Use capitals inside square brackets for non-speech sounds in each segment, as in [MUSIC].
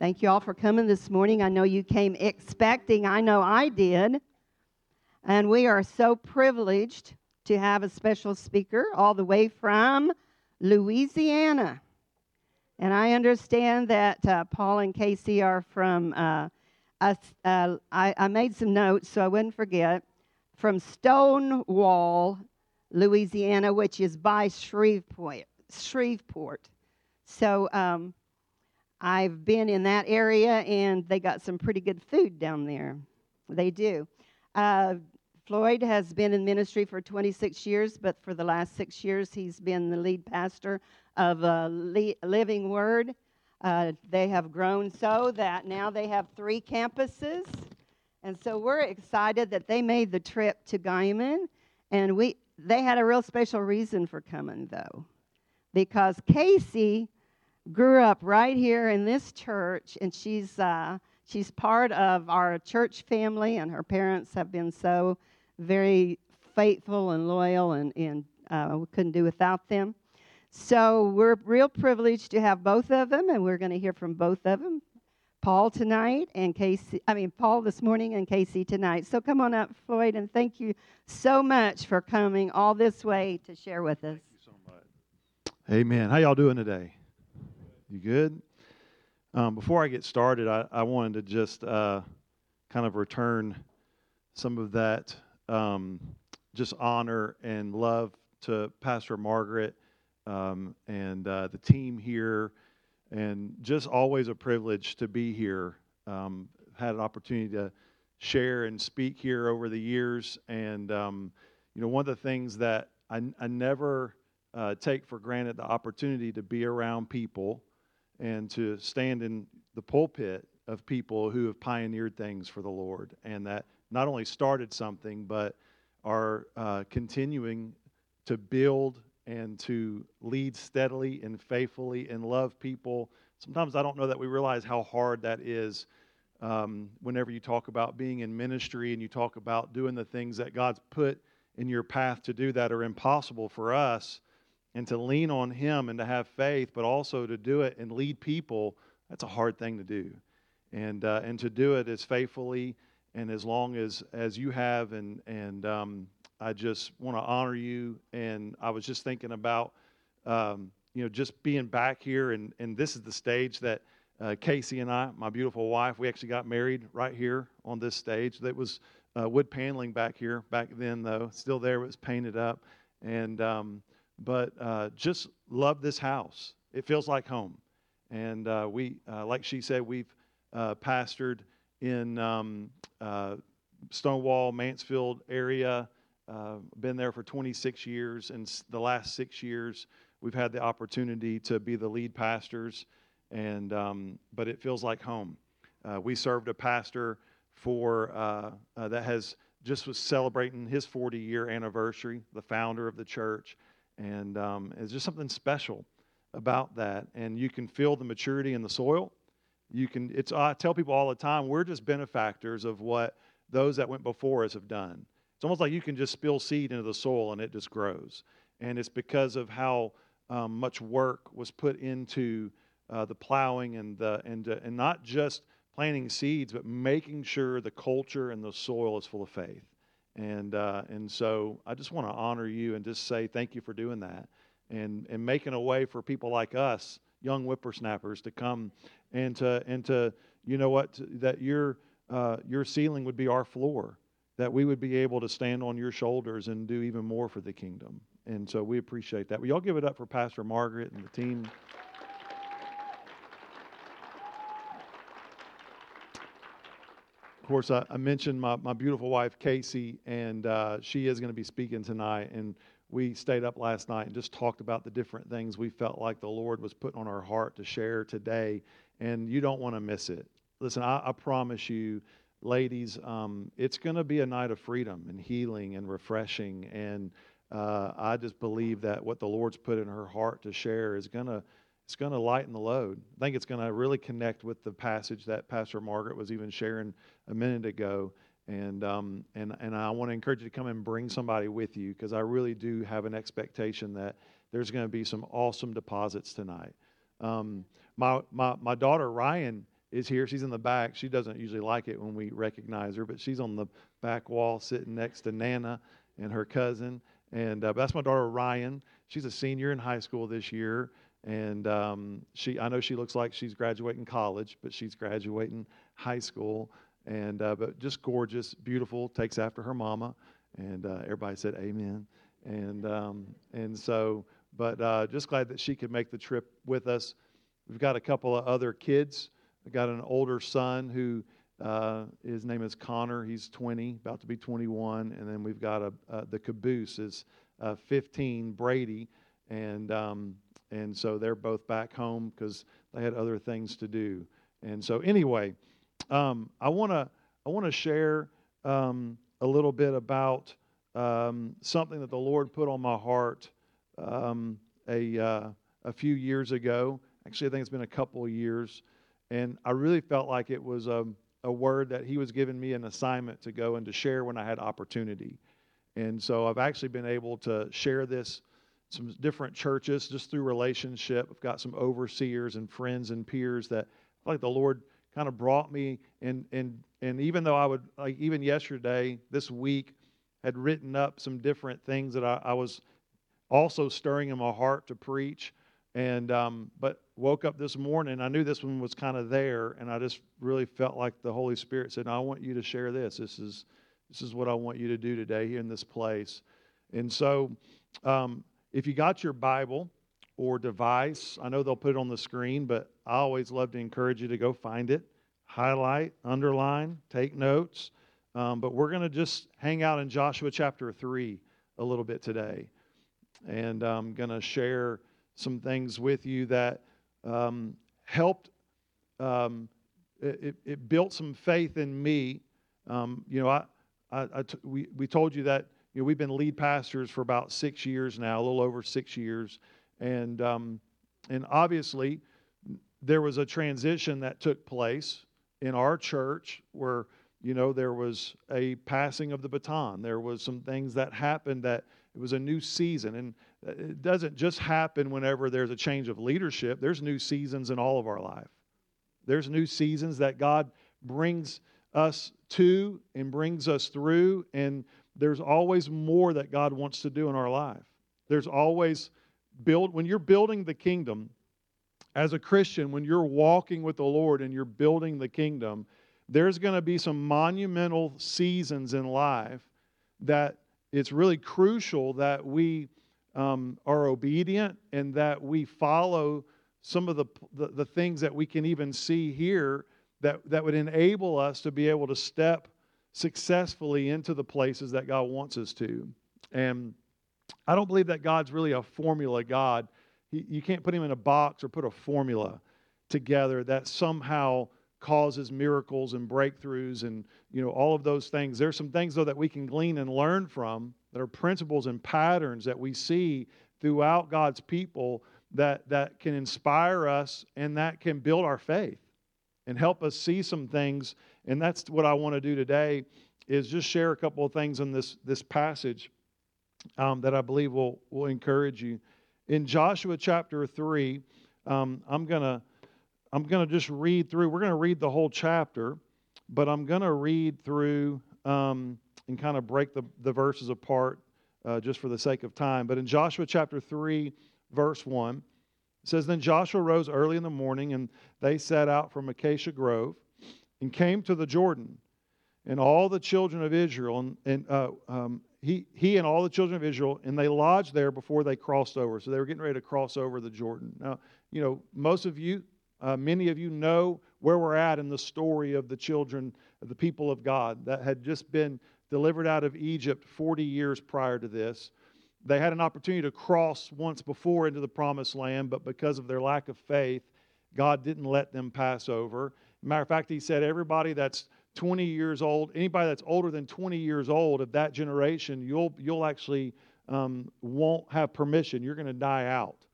Thank you all for coming this morning. I know you came expecting, I know I did. And we are so privileged to have a special speaker all the way from Louisiana. And I understand that uh, Paul and Casey are from, uh, uh, I, I made some notes so I wouldn't forget, from Stonewall, Louisiana, which is by Shreveport. Shreveport. So, um, I've been in that area and they got some pretty good food down there. They do. Uh, Floyd has been in ministry for 26 years, but for the last six years, he's been the lead pastor of uh, Living Word. Uh, they have grown so that now they have three campuses. And so we're excited that they made the trip to Guymon. And we, they had a real special reason for coming, though, because Casey grew up right here in this church, and she's uh, she's part of our church family, and her parents have been so very faithful and loyal, and and uh, we couldn't do without them. So we're real privileged to have both of them, and we're going to hear from both of them. Paul tonight and Casey, I mean, Paul this morning and Casey tonight. So come on up, Floyd, and thank you so much for coming all this way to share with us. Thank you so much. Amen. How y'all doing today? You good? Um, before I get started, I, I wanted to just uh, kind of return some of that um, just honor and love to Pastor Margaret um, and uh, the team here, and just always a privilege to be here. Um, had an opportunity to share and speak here over the years, and um, you know, one of the things that I, I never uh, take for granted the opportunity to be around people and to stand in the pulpit of people who have pioneered things for the Lord and that not only started something, but are uh, continuing to build and to lead steadily and faithfully and love people. Sometimes I don't know that we realize how hard that is um, whenever you talk about being in ministry and you talk about doing the things that God's put in your path to do that are impossible for us and to lean on Him and to have faith, but also to do it and lead people, that's a hard thing to do. And, uh, and to do it as faithfully and as long as, as you have. And, and um, I just want to honor you. And I was just thinking about, um, you know, just being back here. And, and this is the stage that uh, Casey and I, my beautiful wife, we actually got married right here on this stage. That was uh, wood paneling back here back then, though. Still there, it was painted up. And, um, but uh, just love this house. It feels like home. And uh, we, uh, like she said, we've uh, pastored in um, uh, Stonewall, Mansfield area. Uh, been there for 26 years, and the last six years we've had the opportunity to be the lead pastors. And um, but it feels like home. we served a pastor for that has just was celebrating his 40 year anniversary, the founder of the church. And um, it's just something special about that. And you can feel the maturity in the soil. You can, it's, I tell people all the time, we're just benefactors of what those that went before us have done. It's almost like you can just spill seed into the soil and it just grows. And it's because of how um, much work was put into uh, the plowing and, the, and, uh, and not just planting seeds, but making sure the culture and the soil is full of faith. And, uh, and so I just want to honor you and just say thank you for doing that and, and making a way for people like us, young whippersnappers, to come and to, and to you know what, that your, uh, your ceiling would be our floor, that we would be able to stand on your shoulders and do even more for the kingdom. And so we appreciate that. Will y'all give it up for Pastor Margaret and the team? Course, I, I, mentioned my, my beautiful wife, Casey, and uh, she is going to be speaking tonight. And we stayed up last night and just talked about the different things we felt like the Lord was putting on our heart to share today. And you don't want to miss it. Listen, I, I promise you, ladies, um, it's going to be a night of freedom and healing and refreshing. And uh, I just believe that what the Lord's put in her heart to share is going to it's going to lighten the load. I think it's going to really connect with the passage that Pastor Margaret was even sharing a minute ago. And, um, and, and I want to encourage you to come and bring somebody with you because I really do have an expectation that there's going to be some awesome deposits tonight. Um, my, my, my daughter Ryan is here. She's in the back. She doesn't usually like it when we recognize her, but she's on the back wall sitting next to Nana and her cousin. And uh, that's my daughter Ryan. She's a senior in high school this year, and um, she I know she looks like she's graduating college, but she's graduating high school. And uh, but just gorgeous, beautiful. Takes after her mama, and uh, everybody said amen. And um, and so, but uh, just glad that she could make the trip with us. We've got a couple of other kids. we've got an older son who uh, his name is Connor. He's 20, about to be 21. And then we've got a, uh, the caboose is uh, 15, Brady. And, um, and so they're both back home because they had other things to do. And so, anyway, um, I want to I wanna share um, a little bit about um, something that the Lord put on my heart um, a, uh, a few years ago. Actually, I think it's been a couple of years. And I really felt like it was a, a word that He was giving me an assignment to go and to share when I had opportunity. And so I've actually been able to share this some different churches just through relationship. I've got some overseers and friends and peers that like the Lord kind of brought me and and and even though I would like even yesterday, this week, had written up some different things that I, I was also stirring in my heart to preach. And um, but woke up this morning, I knew this one was kind of there, and I just really felt like the Holy Spirit said, "I want you to share this. This is this is what I want you to do today here in this place." And so, um, if you got your Bible or device, I know they'll put it on the screen, but I always love to encourage you to go find it, highlight, underline, take notes. Um, but we're going to just hang out in Joshua chapter 3 a little bit today. And I'm going to share some things with you that um, helped, um, it, it, built some faith in me. Um, you know, I, I, I t- we, we told you that you know, we've been lead pastors for about six years now, a little over six years. And, um, and obviously, there was a transition that took place in our church where, you know, there was a passing of the baton. There was some things that happened that it was a new season. And it doesn't just happen whenever there's a change of leadership, there's new seasons in all of our life. There's new seasons that God brings us to and brings us through, and there's always more that God wants to do in our life. There's always build when you're building the kingdom as a Christian, when you're walking with the Lord and you're building the kingdom, there's going to be some monumental seasons in life that it's really crucial that we um, are obedient and that we follow some of the, the, the, things that we can even see here that, that would enable us to be able to step successfully into the places that God wants us to. And I don't believe that God's really a formula God. He, you can't put him in a box or put a formula together that somehow causes miracles and breakthroughs and you know all of those things there's some things though that we can glean and learn from that are principles and patterns that we see throughout God's people that, that can inspire us and that can build our faith and help us see some things. And that's what I want to do today is just share a couple of things in this, this passage um, that I believe will, will encourage you. In Joshua chapter 3, um, I'm going to I'm going to just read through. We're going to read the whole chapter, but I'm going to read through um, and kind of break the, the verses apart uh, just for the sake of time. But in Joshua chapter 3, verse 1, it says, Then Joshua rose early in the morning, and they set out from Acacia Grove and came to the Jordan. And all the children of Israel, and, and uh, um, he, he and all the children of Israel, and they lodged there before they crossed over. So they were getting ready to cross over the Jordan. Now, you know, most of you, uh, many of you know where we're at in the story of the children, the people of God that had just been delivered out of Egypt 40 years prior to this. They had an opportunity to cross once before into the promised land, but because of their lack of faith, God didn't let them pass over. Matter of fact, He said, everybody that's 20 years old, anybody that's older than 20 years old of that generation, you'll, you'll actually um, won't have permission. You're going to die out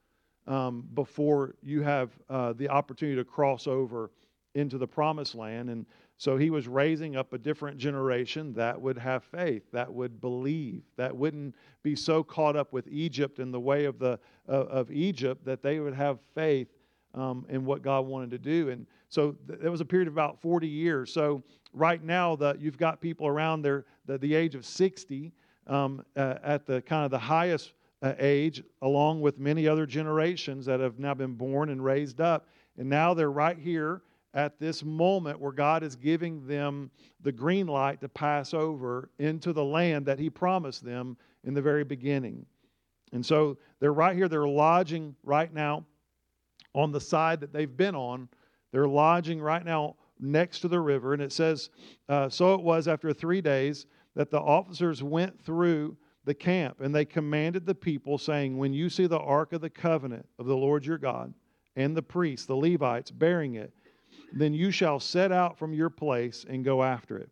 um, before you have uh, the opportunity to cross over into the promised land. And so he was raising up a different generation that would have faith, that would believe, that wouldn't be so caught up with Egypt and the way of, the, uh, of Egypt that they would have faith um, in what God wanted to do. And So th- there was a period of about 40 years. So right now, the, you've got people around there the, the age of 60 um, uh, at the kind of the highest uh, age, along with many other generations that have now been born and raised up. And now they're right here at this moment where God is giving them the green light to pass over into the land that He promised them in the very beginning. And so they're right here, they're lodging right now on the side that they've been on. They're lodging right now next to the river. And it says, uh, So it was after three days that the officers went through the camp and they commanded the people, saying, When you see the ark of the covenant of the Lord your God and the priests, the Levites, bearing it, then you shall set out from your place and go after it.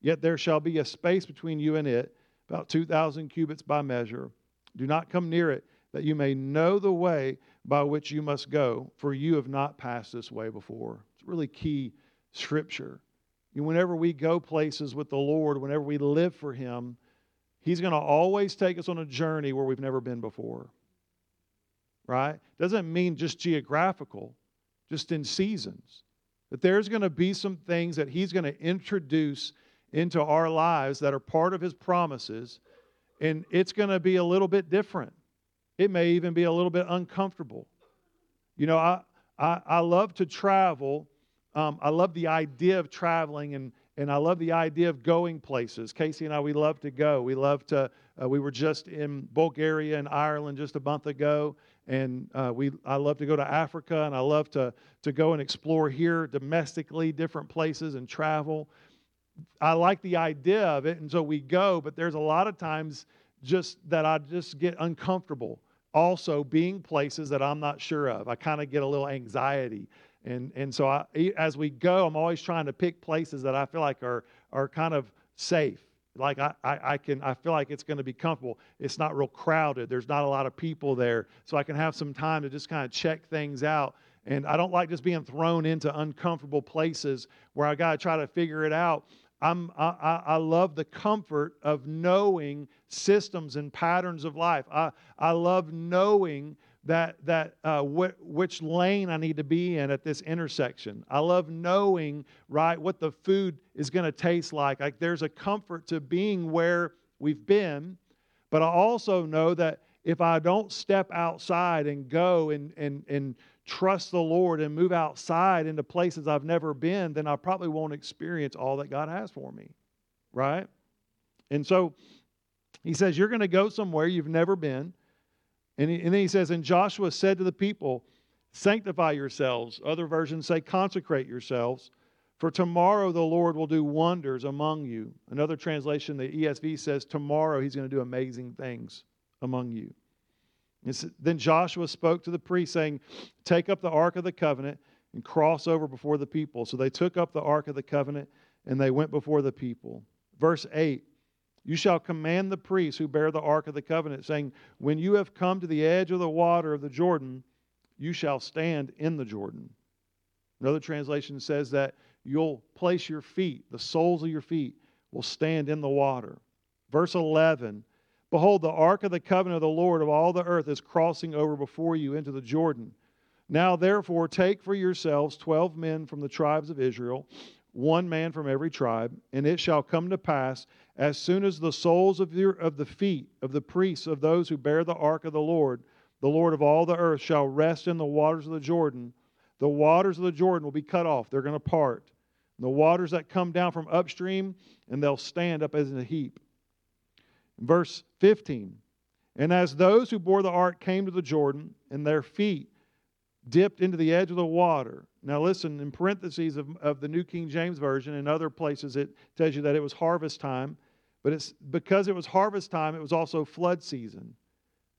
Yet there shall be a space between you and it, about 2,000 cubits by measure. Do not come near it, that you may know the way by which you must go, for you have not passed this way before. It's really key scripture. And whenever we go places with the Lord, whenever we live for Him, He's going to always take us on a journey where we've never been before. Right? Doesn't mean just geographical, just in seasons. That there's going to be some things that He's going to introduce into our lives that are part of His promises, and it's going to be a little bit different. It may even be a little bit uncomfortable. You know, I, I, I love to travel. Um, I love the idea of traveling and, and I love the idea of going places. Casey and I, we love to go. We love to, uh, we were just in Bulgaria and Ireland just a month ago. And uh, we, I love to go to Africa and I love to, to go and explore here domestically, different places and travel. I like the idea of it. And so we go, but there's a lot of times just that I just get uncomfortable also being places that I'm not sure of. I kind of get a little anxiety. And, and so I, as we go, I'm always trying to pick places that I feel like are, are kind of safe. Like I, I, I can, I feel like it's going to be comfortable. It's not real crowded. There's not a lot of people there. So I can have some time to just kind of check things out. And I don't like just being thrown into uncomfortable places where I got to try to figure it out. I'm, I, I love the comfort of knowing systems and patterns of life. I, I love knowing that, that uh, wh- which lane I need to be in at this intersection. I love knowing, right, what the food is going to taste like. Like there's a comfort to being where we've been, but I also know that if I don't step outside and go and, and, and trust the Lord and move outside into places I've never been, then I probably won't experience all that God has for me. Right? And so he says, You're going to go somewhere you've never been. And, he, and then he says, And Joshua said to the people, Sanctify yourselves. Other versions say, Consecrate yourselves. For tomorrow the Lord will do wonders among you. Another translation, the ESV says, Tomorrow he's going to do amazing things among you. Then Joshua spoke to the priests, saying, Take up the ark of the covenant and cross over before the people. So they took up the ark of the covenant and they went before the people. Verse 8 You shall command the priests who bear the ark of the covenant, saying, When you have come to the edge of the water of the Jordan, you shall stand in the Jordan. Another translation says that you'll place your feet, the soles of your feet will stand in the water. Verse 11 Behold, the ark of the covenant of the Lord of all the earth is crossing over before you into the Jordan. Now, therefore, take for yourselves twelve men from the tribes of Israel, one man from every tribe, and it shall come to pass, as soon as the soles of, your, of the feet of the priests of those who bear the ark of the Lord, the Lord of all the earth, shall rest in the waters of the Jordan, the waters of the Jordan will be cut off. They're going to part. The waters that come down from upstream, and they'll stand up as in a heap. Verse 15 And as those who bore the ark came to the Jordan, and their feet dipped into the edge of the water. Now, listen, in parentheses of, of the New King James Version and other places, it tells you that it was harvest time. But it's because it was harvest time, it was also flood season.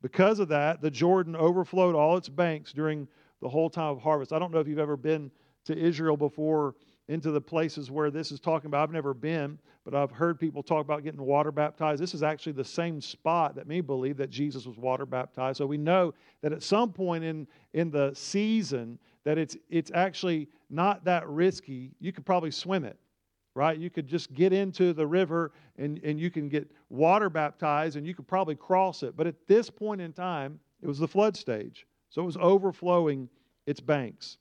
Because of that, the Jordan overflowed all its banks during the whole time of harvest. I don't know if you've ever been to Israel before into the places where this is talking about. I've never been, but I've heard people talk about getting water baptized. This is actually the same spot that me believe that Jesus was water baptized. So we know that at some point in, in the season that it's it's actually not that risky. You could probably swim it, right? You could just get into the river and, and you can get water baptized and you could probably cross it. But at this point in time, it was the flood stage. So it was overflowing its banks.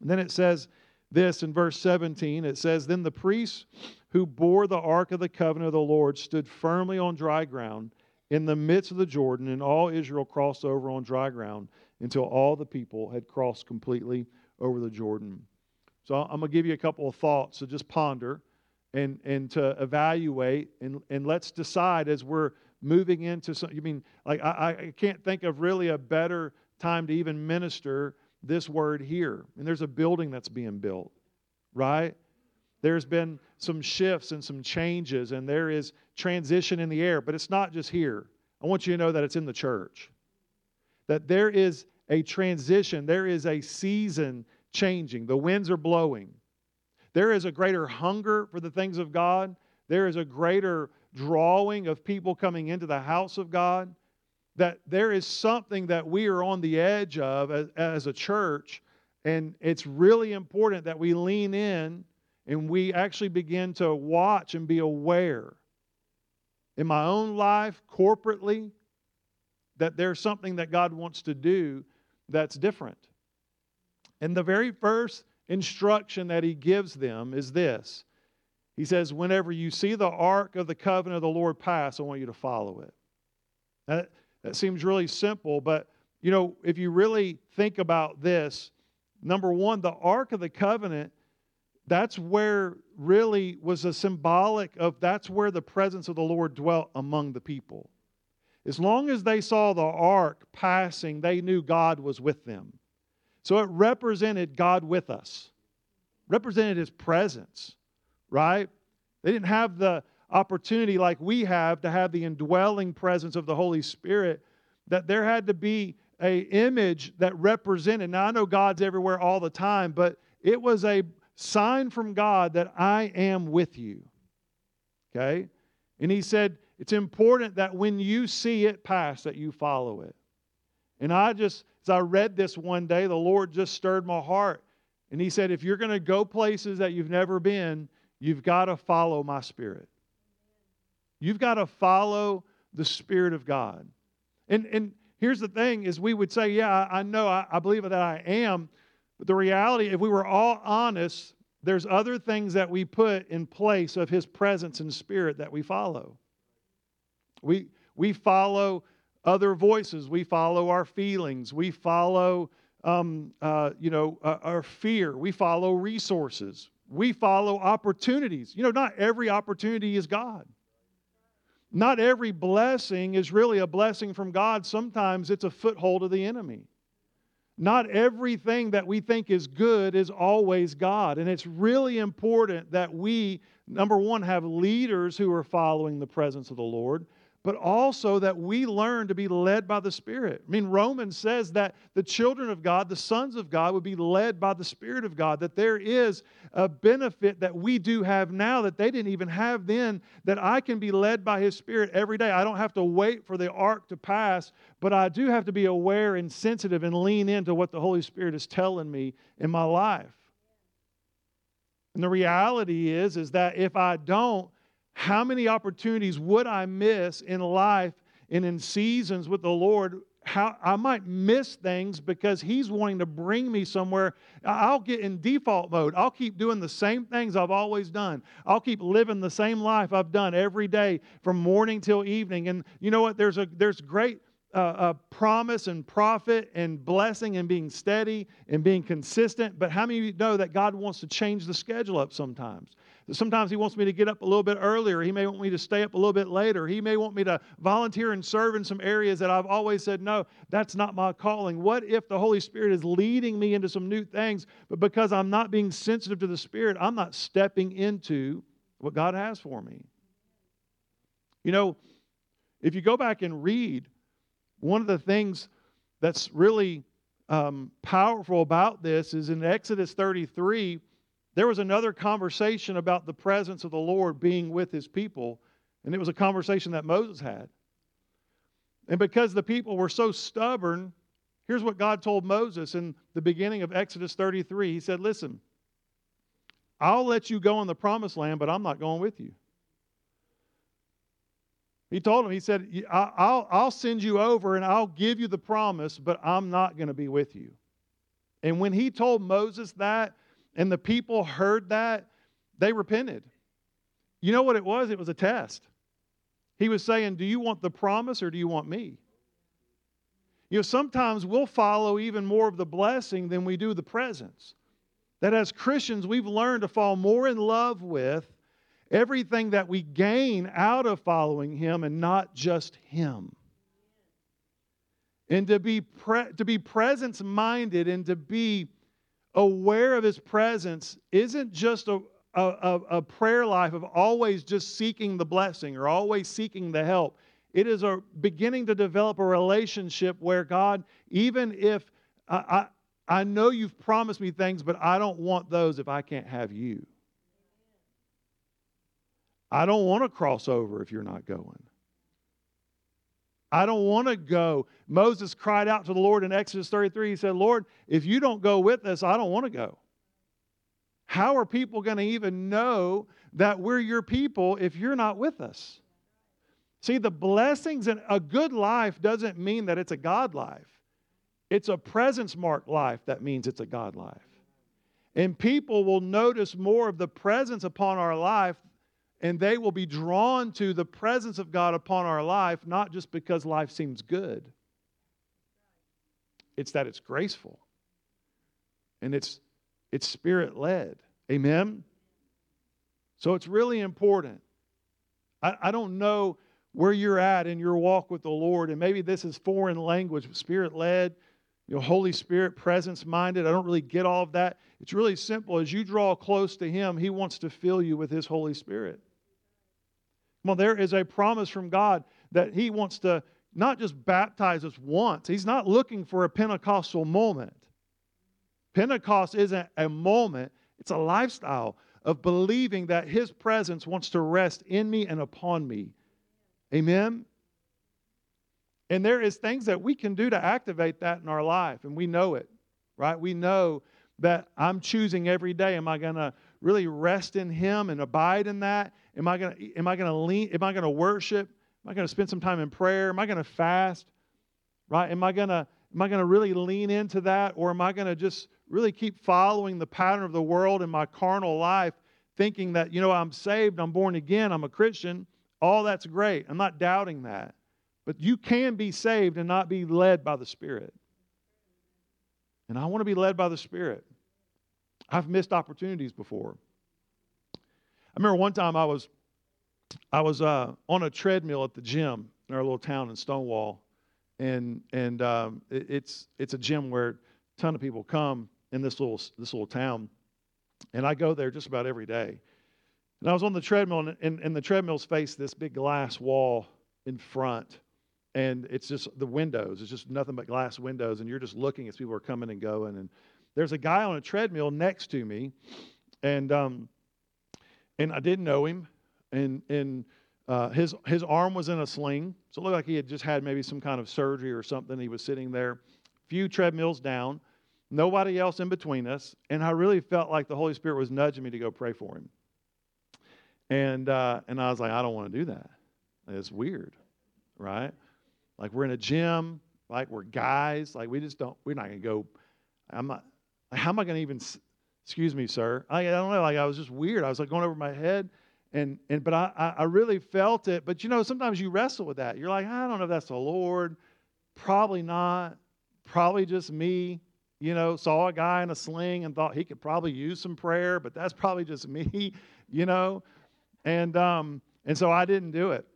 And then it says this in verse 17. It says, Then the priests who bore the ark of the covenant of the Lord stood firmly on dry ground in the midst of the Jordan, and all Israel crossed over on dry ground until all the people had crossed completely over the Jordan. So I'm going to give you a couple of thoughts to just ponder and, and to evaluate, and, and let's decide as we're moving into some. I mean, like, I, I can't think of really a better time to even minister this word here. And there's a building that's being built, right? There's been some shifts and some changes, and there is transition in the air, but it's not just here. I want you to know that it's in the church. That there is a transition, there is a season changing. The winds are blowing. There is a greater hunger for the things of God. There is a greater drawing of people coming into the house of God. That there is something that we are on the edge of as, as a church, and it's really important that we lean in and we actually begin to watch and be aware in my own life, corporately, that there's something that God wants to do that's different. And the very first instruction that he gives them is this He says, Whenever you see the ark of the covenant of the Lord pass, I want you to follow it. That, that seems really simple, but you know, if you really think about this, number one, the ark of the covenant that's where really was a symbolic of that's where the presence of the Lord dwelt among the people. As long as they saw the ark passing, they knew God was with them. So it represented God with us, represented his presence, right? They didn't have the opportunity like we have to have the indwelling presence of the Holy Spirit, that there had to be a image that represented. Now I know God's everywhere all the time, but it was a sign from God that I am with you. Okay? And he said, it's important that when you see it pass, that you follow it. And I just, as I read this one day, the Lord just stirred my heart. And he said, if you're going to go places that you've never been, you've got to follow my spirit. You've got to follow the Spirit of God. And, and here's the thing is we would say, yeah, I, know, I, I believe that I am. But the reality, if we were all honest, there's other things that we put in place of his presence and spirit that we follow. We, we follow other voices. We follow our feelings. We follow, um, uh, you know, uh, our fear. We follow resources. We follow opportunities. You know, not every opportunity is God. Not every blessing is really a blessing from God. Sometimes it's a foothold of the enemy. Not everything that we think is good is always God. And it's really important that we, number one, have leaders who are following the presence of the Lord but also that we learn to be led by the Spirit. I mean, Romans says that the children of God, the sons of God, would be led by the Spirit of God, that there is a benefit that we do have now that they didn't even have then, that I can be led by His Spirit every day. I don't have to wait for the ark to pass, but I do have to be aware and sensitive and lean into what the Holy Spirit is telling me in my life. And the reality is, is that if I don't, how many opportunities would I miss in life and in seasons with the Lord? How I might miss things because He's wanting to bring me somewhere. I'll get in default mode. I'll keep doing the same things I've always done. I'll keep living the same life I've done every day from morning till evening. And you know what? There's a there's great uh, uh, promise and profit and blessing and being steady and being consistent. But how many of you know that God wants to change the schedule up sometimes? Sometimes He wants me to get up a little bit earlier. He may want me to stay up a little bit later. He may want me to volunteer and serve in some areas that I've always said, no, that's not my calling. What if the Holy Spirit is leading me into some new things, but because I'm not being sensitive to the Spirit, I'm not stepping into what God has for me? You know, if you go back and read, one of the things that's really um, powerful about this is in Exodus 33 there was another conversation about the presence of the Lord being with his people, and it was a conversation that Moses had. And because the people were so stubborn, here's what God told Moses in the beginning of Exodus 33. He said, Listen, I'll let you go in the promised land, but I'm not going with you. He told him, He said, I'll, I'll send you over and I'll give you the promise, but I'm not going to be with you. And when he told Moses that, and the people heard that, they repented. You know what it was? It was a test. He was saying, Do you want the promise or do you want me? You know, sometimes we'll follow even more of the blessing than we do the presence. That as Christians, we've learned to fall more in love with everything that we gain out of following Him and not just Him. And to be, pre- to be presence minded and to be aware of His presence isn't just a, a, a, prayer life of always just seeking the blessing or always seeking the help. It is a beginning to develop a relationship where God, even if I, I, I know you've promised me things, but I don't want those if I can't have you. I don't want to cross over if you're not going. I don't want to go. Moses cried out to the Lord in Exodus 33. He said, Lord, if you don't go with us, I don't want to go. How are people going to even know that we're your people if you're not with us? See, the blessings and a good life doesn't mean that it's a God life. It's a presence marked life that means it's a God life. And people will notice more of the presence upon our life, and they will be drawn to the presence of God upon our life, not just because life seems good. It's that it's graceful and it's, it's spirit led. Amen? So it's really important. I, I don't know where you're at in your walk with the Lord. And maybe this is foreign language, spirit led, you know, Holy Spirit, presence minded. I don't really get all of that. It's really simple. As you draw close to Him, He wants to fill you with His Holy Spirit. Well, there is a promise from God that He wants to not just baptize us once, He's not looking for a Pentecostal moment. Pentecost isn't a moment, it's a lifestyle of believing that His presence wants to rest in me and upon me Amen? And there is things that we can do to activate that in our life, and we know it, right? We know that I'm choosing every day. Am I going to really rest in Him and abide in that? Am I to am I to lean? Am I to worship? Am I to spend some time in prayer? Am I to fast? Right? Am I to am I to really lean into that, or am I to just really keep following the pattern of the world in my carnal life, thinking that you know I'm saved, I'm born again, I'm a Christian? All that's great. I'm not doubting that. But you can be saved and not be led by the Spirit. And I want to be led by the Spirit. I've missed opportunities before. I remember one time I was I was uh, on a treadmill at the gym in our little town in Stonewall, and and um, it, it's it's a gym where a ton of people come in this little this little town, and I go there just about every day. And I was on the treadmill, and, and, and the treadmill's face this big glass wall in front. And it's just the windows. It's just nothing but glass windows. And you're just looking as people are coming and going. And there's a guy on a treadmill next to me. And, um, and I didn't know him. And, and uh, his, his arm was in a sling. So it looked like he had just had maybe some kind of surgery or something. He was sitting there, few treadmills down, nobody else in between us. And I really felt like the Holy Spirit was nudging me to go pray for him. And, uh, and I was like, I don't want to do that. It's weird, right? Like we're in a gym, like we're guys, like we just don't, we're not to go. I'm not, like, how am I going to even, excuse me, sir? I, I don't know. Like I was just weird. I was like going over my head. And, and but I, I really felt it. But you know, sometimes you wrestle with that. You're like, I don't know if that's the Lord. Probably not. Probably just me you know, saw a guy in a sling and thought he could probably use some prayer, but that's probably just me, [LAUGHS] you know. And, um, and so I didn't do it.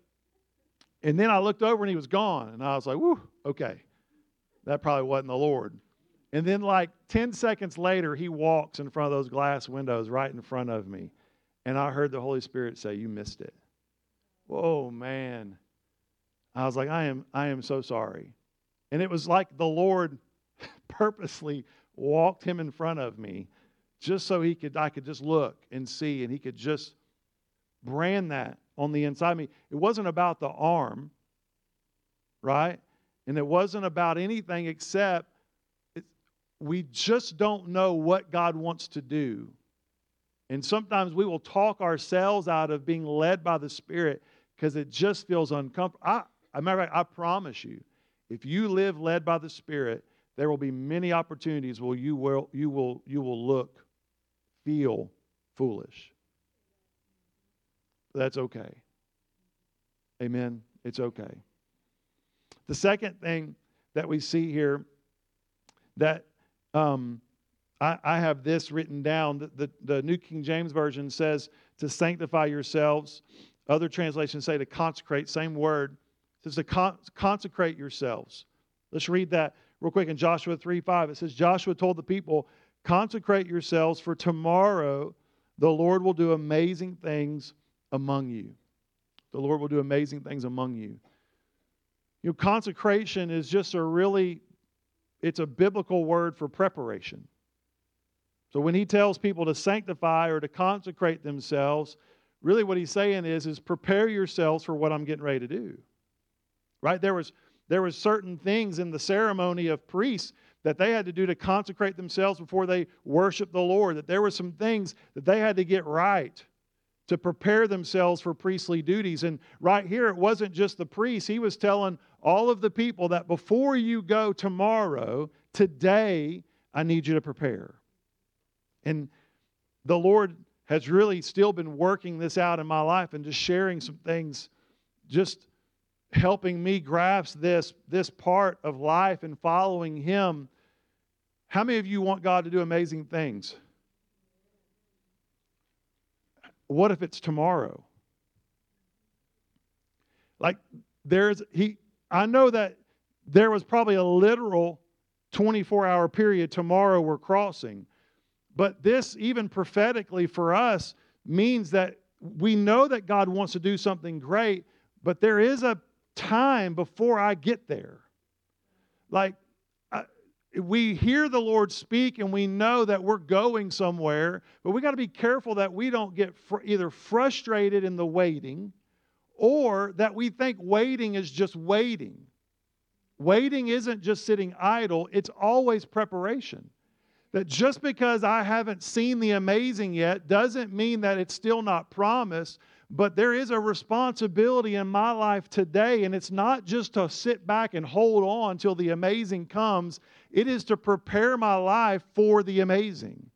And then I looked over and he was gone. And I was like, whew, okay. That probably wasn't the Lord. And then, like 10 seconds later, he walks in front of those glass windows right in front of me. And I heard the Holy Spirit say, You missed it. Whoa, man. I was like, I am, I am so sorry. And it was like the Lord [LAUGHS] purposely walked him in front of me just so he could I could just look and see and he could just brand that on the inside of me. It wasn't about the arm, right? And it wasn't about anything except we just don't know what God wants to do. And sometimes we will talk ourselves out of being led by the Spirit because it just feels uncomfortable. I, I, promise you, if you live led by the Spirit, there will be many opportunities where you will, you will, you will look feel foolish. That's okay. Amen. It's okay. The second thing that we see here that um, I, I, have this written down. The, the, the New King James Version says to sanctify yourselves. Other translations say to consecrate, same word. It says to con- consecrate yourselves. Let's read that real quick in Joshua 3 5. It says, Joshua told the people, Consecrate yourselves, for tomorrow the Lord will do amazing things among you. The Lord will do amazing things among you. You know, consecration is just a really, it's a biblical word for preparation. So when he tells people to sanctify or to consecrate themselves, really what he's saying is, is prepare yourselves for what I'm getting ready to do. Right? There was there was certain things in the ceremony of priests that they had to do to consecrate themselves before they worshiped the Lord, that there were some things that they had to get right to prepare themselves for priestly duties. And right here, it wasn't just the priests. He was telling all of the people that before you go tomorrow, today, I need you to prepare. And the Lord has really still been working this out in my life and just sharing some things, just helping me grasp this, this part of life and following Him. How many of you want God to do amazing things? What if it's tomorrow? Like there's he I know that there was probably a literal 24 hour period tomorrow we're crossing. But this, even prophetically for us, means that we know that God wants to do something great, but there is a time before I get there. Like, we hear the Lord speak and we know that we're going somewhere, but we got to be careful that we don't get fr- either frustrated in the waiting or that we think waiting is just waiting. Waiting isn't just sitting idle, it's always preparation. That just because I haven't seen the amazing yet doesn't mean that it's still not promised, but there is a responsibility in my life today, and it's not just to sit back and hold on till the amazing comes, it is to prepare my life for the amazing.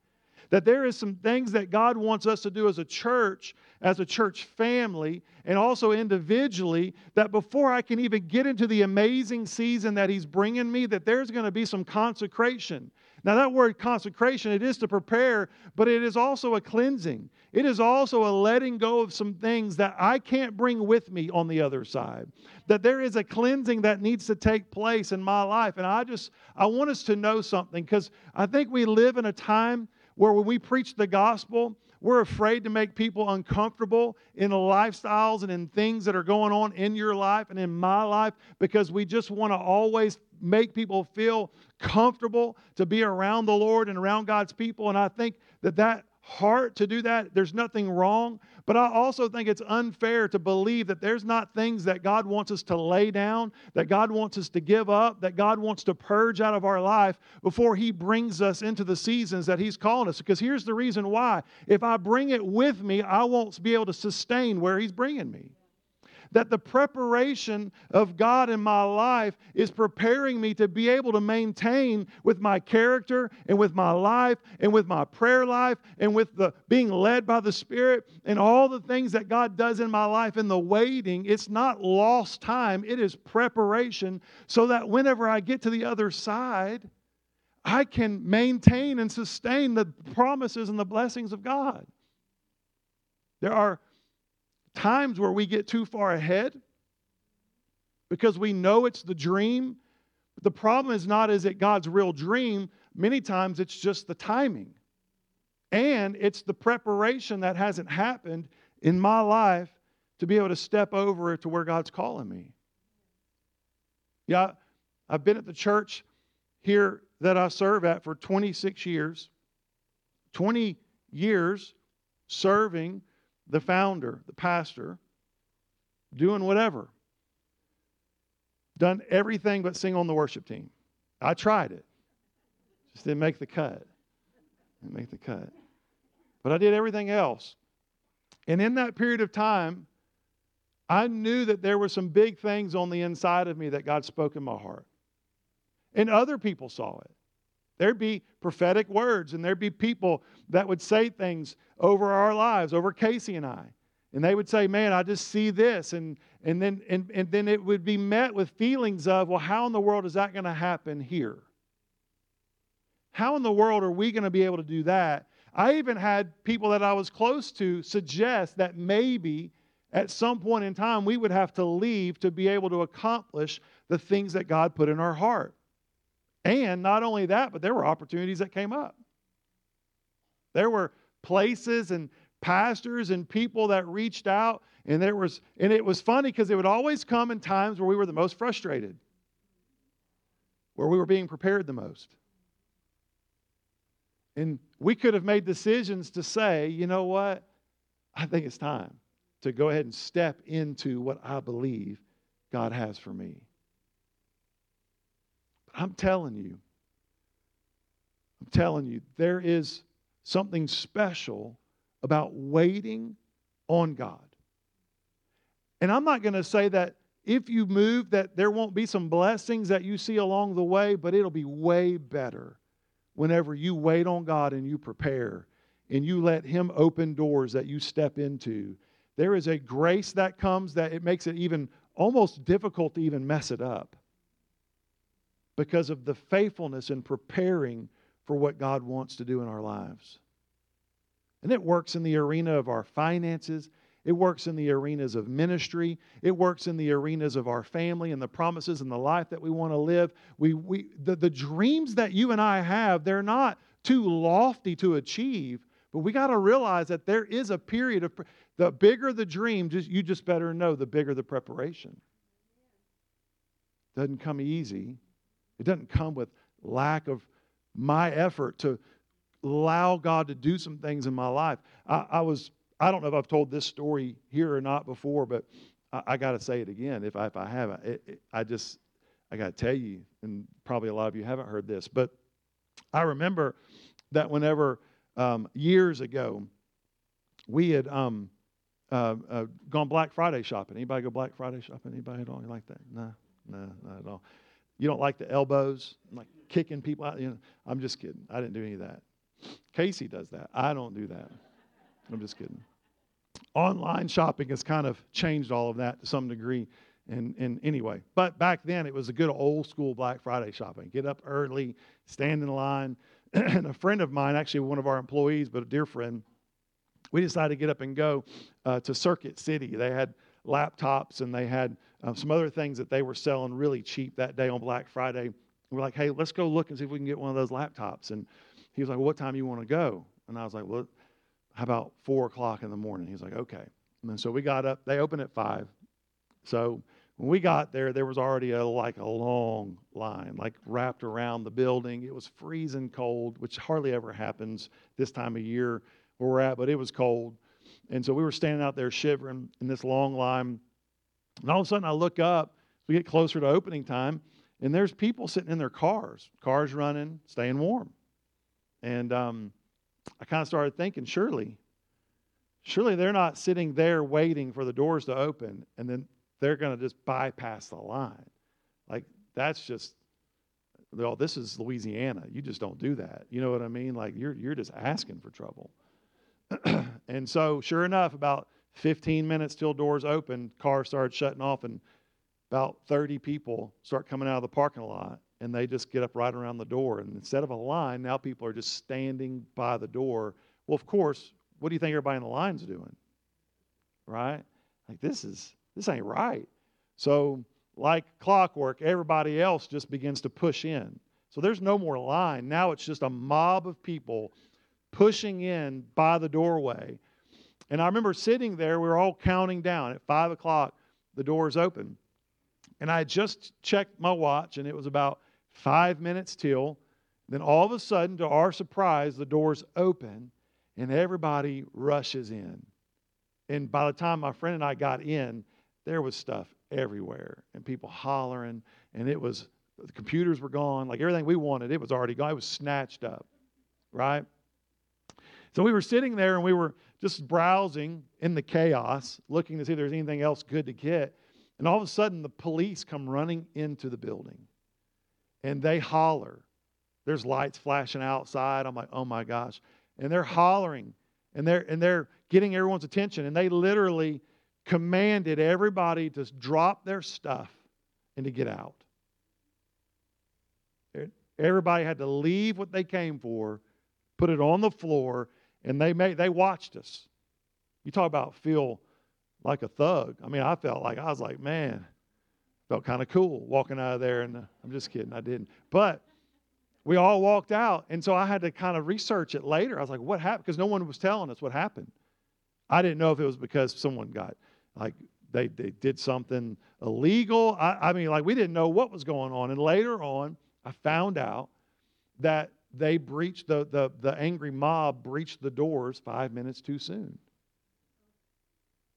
That there is some things that God wants us to do as a church, as a church family, and also individually, that before I can even get into the amazing season that He's bringing me, that there's going to be some consecration. Now, that word consecration, it is to prepare, but it is also a cleansing. It is also a letting go of some things that I can't bring with me on the other side. That there is a cleansing that needs to take place in my life. And I just, I want us to know something because I think we live in a time where when we preach the gospel, we're afraid to make people uncomfortable in the lifestyles and in things that are going on in your life and in my life because we just want to always make people feel comfortable to be around the Lord and around God's people. And I think that that heart to do that, there's nothing wrong. But I also think it's unfair to believe that there's not things that God wants us to lay down, that God wants us to give up, that God wants to purge out of our life before He brings us into the seasons that He's calling us. Because here's the reason why if I bring it with me, I won't be able to sustain where He's bringing me that the preparation of God in my life is preparing me to be able to maintain with my character and with my life and with my prayer life and with the being led by the Spirit and all the things that God does in my life in the waiting. It's not lost time, it is preparation so that whenever I get to the other side, I can maintain and sustain the promises and the blessings of God. There are times where we get too far ahead because we know it's the dream. But the problem is not is it God's real dream. Many times it's just the timing. And it's the preparation that hasn't happened in my life to be able to step over to where God's calling me. Yeah, I've been at the church here that I serve at for 26 years. 20 years serving the founder, the pastor, doing whatever. Done everything but sing on the worship team. I tried it. Just didn't make the cut. Didn't make the cut. But I did everything else. And in that period of time, I knew that there were some big things on the inside of me that God spoke in my heart. And other people saw it. There'd be prophetic words, and there'd be people that would say things over our lives, over Casey and I. And they would say, Man, I just see this. And, and, then, and, and then it would be met with feelings of, Well, how in the world is that going to happen here? How in the world are we going to be able to do that? I even had people that I was close to suggest that maybe at some point in time we would have to leave to be able to accomplish the things that God put in our heart. And not only that, but there were opportunities that came up. There were places and pastors and people that reached out and there was and it was funny because it would always come in times where we were the most frustrated where we were being prepared the most. And we could have made decisions to say you know what? I think it's time to go ahead and step into what i believe god has for me i'm telling you i'm telling you there is something special about waiting on God. And I'm not going to say that if you move that there won't be some blessings that you see along the way, but it'll be way better whenever you wait on God and you prepare and you let him open doors that you step into. There is a grace that comes that it makes it even almost difficult to even mess it up because of the faithfulness in preparing for what God wants to do in our lives. And it works in the arena of our finances. It works in the arenas of ministry. It works in the arenas of our family and the promises and the life that we want to live. We, we, the, the dreams that you and I have, they're not too lofty to achieve, but we got to realize that there is a period of, the bigger the dream, just, you just better know the bigger the preparation. Doesn't come easy. It doesn't come with lack of my effort to, allow God to do some things in my life. I, I was, I don't know if I've told this story here or not before, but I, I got to say it again if I, if I haven't. It, it, I just, I got to tell you, and probably a lot of you haven't heard this, but I remember that whenever um, years ago, we had um, uh, uh, gone Black Friday shopping. Anybody go Black Friday shopping? Anybody at all? You like that? No, no, not at all. You don't like the elbows, like kicking people out. You know, I'm just kidding. I didn't do any of that. Casey does that. I don't do that. I'm just kidding. Online shopping has kind of changed all of that to some degree. And, and anyway, but back then it was a good old school Black Friday shopping. Get up early, stand in line. [CLEARS THROAT] and a friend of mine, actually one of our employees, but a dear friend, we decided to get up and go uh, to Circuit City. They had laptops and they had uh, some other things that they were selling really cheap that day on Black Friday. We're like, hey, let's go look and see if we can get one of those laptops. And he was like, well, What time do you want to go? And I was like, Well, how about four o'clock in the morning? He's like, Okay. And so we got up. They opened at five. So when we got there, there was already a like a long line, like wrapped around the building. It was freezing cold, which hardly ever happens this time of year where we're at, but it was cold. And so we were standing out there shivering in this long line. And all of a sudden I look up, we get closer to opening time, and there's people sitting in their cars, cars running, staying warm. And um, I kind of started thinking, surely, surely they're not sitting there waiting for the doors to open and then they're going to just bypass the line. Like, that's just, well, this is Louisiana. You just don't do that. You know what I mean? Like, you're, you're just asking for trouble. [CLEARS THROAT] and so, sure enough, about 15 minutes till doors open, cars started shutting off, and about 30 people start coming out of the parking lot and they just get up right around the door. And instead of a line, now people are just standing by the door. Well, of course, what do you think everybody in the line's doing? Right? Like this is this ain't right. So, like clockwork, everybody else just begins to push in. So there's no more line. Now it's just a mob of people pushing in by the doorway. And I remember sitting there, we were all counting down. At five o'clock, the doors open. And I just checked my watch, and it was about five minutes till. Then all of a sudden, to our surprise, the doors open and everybody rushes in. And by the time my friend and I got in, there was stuff everywhere and people hollering, and it was the computers were gone. Like everything we wanted, it was already gone. It was snatched up, right? So we were sitting there and we were just browsing in the chaos, looking to see if there's anything else good to get. And all of a sudden, the police come running into the building and they holler. there's lights flashing outside. I'm like, oh my gosh. And they're hollering and they're and they're getting everyone's attention. And they literally commanded everybody to drop their stuff and to get out. Everybody had to leave what they came for, put it on the floor, and they made they watched us. You talk about feel like a thug. I mean, I felt like I was like, man, felt kind of cool walking out of there. And uh, I'm just kidding, I didn't. But we all walked out, and so I had to kind of research it later. I was like, what happened? Because no one was telling us what happened. I didn't know if it was because someone got like they, they did something illegal. I, I mean, like we didn't know what was going on. And later on, I found out that they breached the, the, the angry mob breached the doors five minutes too soon.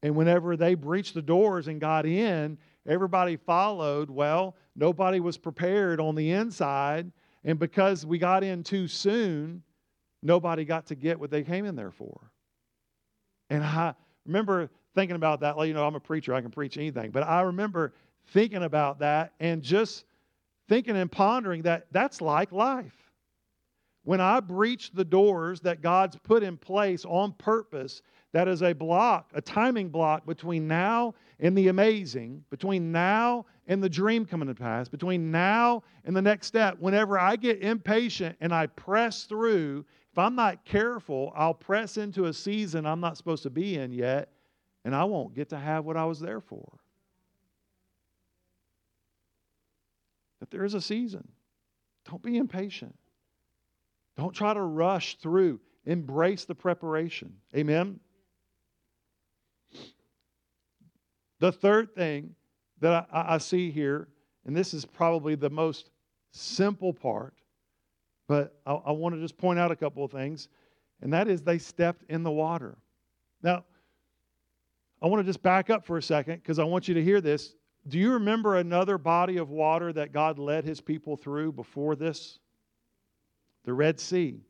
And whenever they breached the doors and got in, everybody followed. Well, nobody was prepared on the inside. And because we got in too soon, nobody got to get what they came in there for. And I remember thinking about that. Like, you know, I'm a preacher, I can preach anything. But I remember thinking about that and just thinking and pondering that that's like life. When I breach the doors that God's put in place on purpose, that is a block, a timing block between now and the amazing, between now and the dream coming to pass, between now and the next step. Whenever I get impatient and I press through, if I'm not careful, I'll press into a season I'm not supposed to be in yet, and I won't get to have what I was there for. that there is a season. Don't be impatient. Don't try to rush through. Embrace the preparation. Amen. The third thing that I, I, see here, and this is probably the most simple part, but I, I want to just point out a couple of things, and that is they stepped in the water. Now, I want to just back up for a second because I want you to hear this. Do you remember another body of water that God led his people through before this? The Red Sea.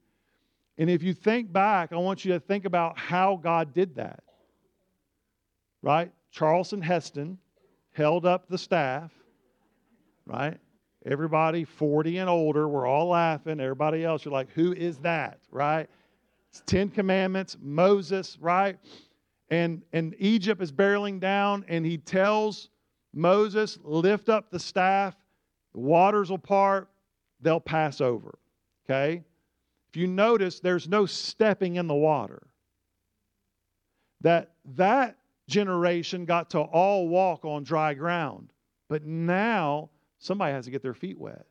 And if you think back, I want you to think about how God did that. Right? Charlton Heston held up the staff, right? Everybody 40 and older, we're all laughing. Everybody else, you're like, who is that? Right? It's Ten Commandments, Moses, right? And and Egypt is barreling down, and he tells Moses, lift up the staff, the waters will part, they'll pass over. Okay? If you notice, there's no stepping in the water. That that generation got to all walk on dry ground. But now somebody has to get their feet wet.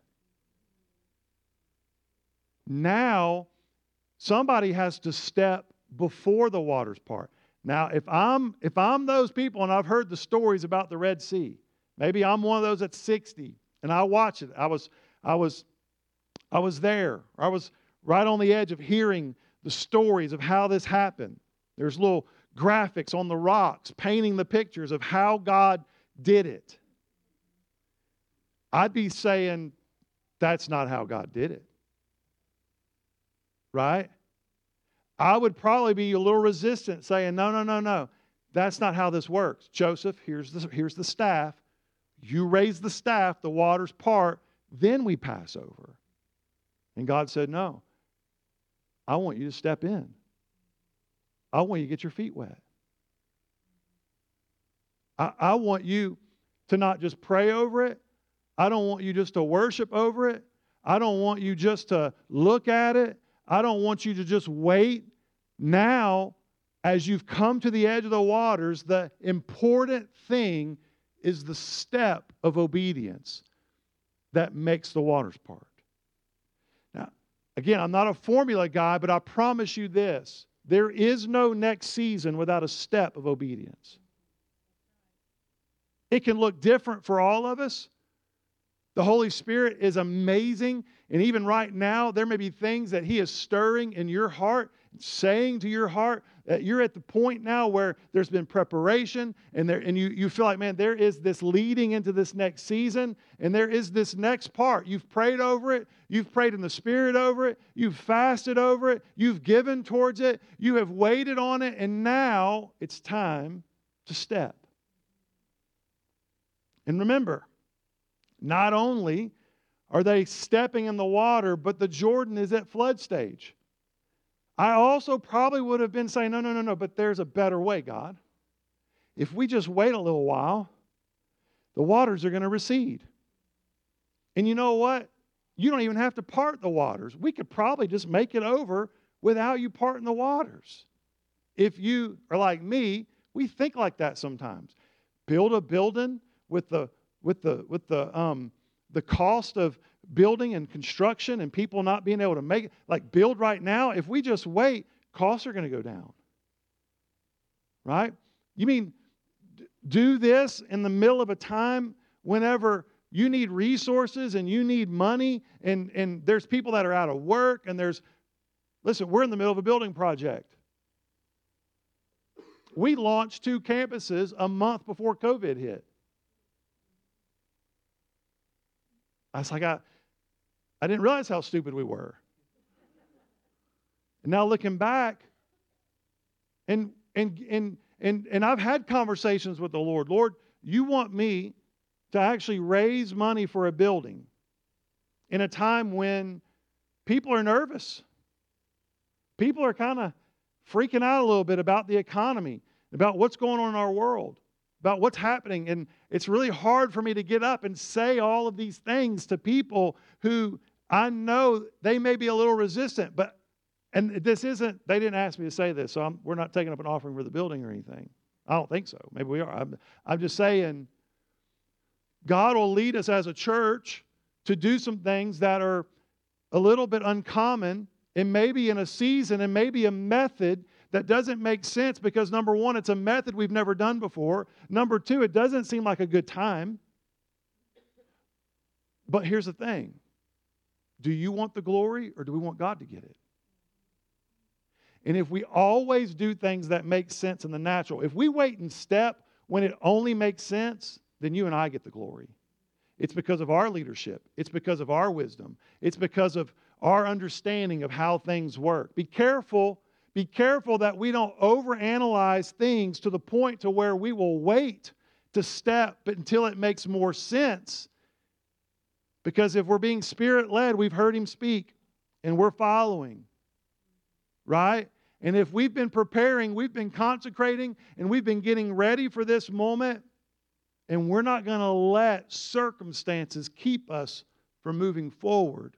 Now somebody has to step before the waters part. Now, if I'm if I'm those people and I've heard the stories about the Red Sea, maybe I'm one of those at 60 and I watch it. I was I was I was there. I was right on the edge of hearing the stories of how this happened. There's little graphics on the rocks painting the pictures of how God did it. I'd be saying that's not how God did it. Right? I would probably be a little resistant saying, no, no, no, no. That's not how this works. Joseph, here's the, here's the staff. You raise the staff, the waters part, then we pass over. And God said, no. I want you to step in. I want you to get your feet wet. I, I want you to not just pray over it. I don't want you just to worship over it. I don't want you just to look at it. I don't want you to just wait. Now, as you've come to the edge of the waters, the important thing is the step of obedience that makes the waters part. Again, I'm not a formula guy, but I promise you this there is no next season without a step of obedience. It can look different for all of us. The Holy Spirit is amazing. And even right now, there may be things that He is stirring in your heart, saying to your heart that you're at the point now where there's been preparation and, there, and you, you feel like, man, there is this leading into this next season and there is this next part. You've prayed over it, you've prayed in the Spirit over it, you've fasted over it, you've given towards it, you have waited on it, and now it's time to step. And remember, not only Are they stepping in the water, but the Jordan is at flood stage? I also probably would have been saying, no, no, no, no, but there's a better way, God. If we just wait a little while, the waters are going to recede. And you know what? You don't even have to part the waters. We could probably just make it over without you parting the waters. If you are like me, we think like that sometimes. Build a building with the with the with the um the cost of building and construction and people not being able to make it like build right now if we just wait costs are going to go down. Right? You mean do this in the middle of a time whenever you need resources and you need money and and there's people that are out of work and there's listen we're in the middle of a building project. We launched two campuses a month before covid hit I was like, I, I didn't realize how stupid we were. And now looking back, and and and and and I've had conversations with the Lord. Lord, you want me to actually raise money for a building in a time when people are nervous. People are kind of freaking out a little bit about the economy, about what's going on in our world about what's happening. And it's really hard for me to get up and say all of these things to people who I know they may be a little resistant, but and this isn't, they didn't ask me to say this, so I'm, we're not taking up an offering for the building or anything. I don't think so. Maybe we are. I'm, I'm just saying, God will lead us as a church to do some things that are a little bit uncommon and maybe in a season and maybe a method that doesn't make sense because number one, it's a method we've never done before. Number two, it doesn't seem like a good time. But here's the thing do you want the glory or do we want God to get it? And if we always do things that make sense in the natural, if we wait and step when it only makes sense, then you and I get the glory. It's because of our leadership, it's because of our wisdom, it's because of our understanding of how things work. Be careful be careful that we don't overanalyze things to the point to where we will wait to step until it makes more sense. Because if we're being spirit led, we've heard him speak and we're following. Right? And if we've been preparing, we've been consecrating, and we've been getting ready for this moment, and we're not going to let circumstances keep us from moving forward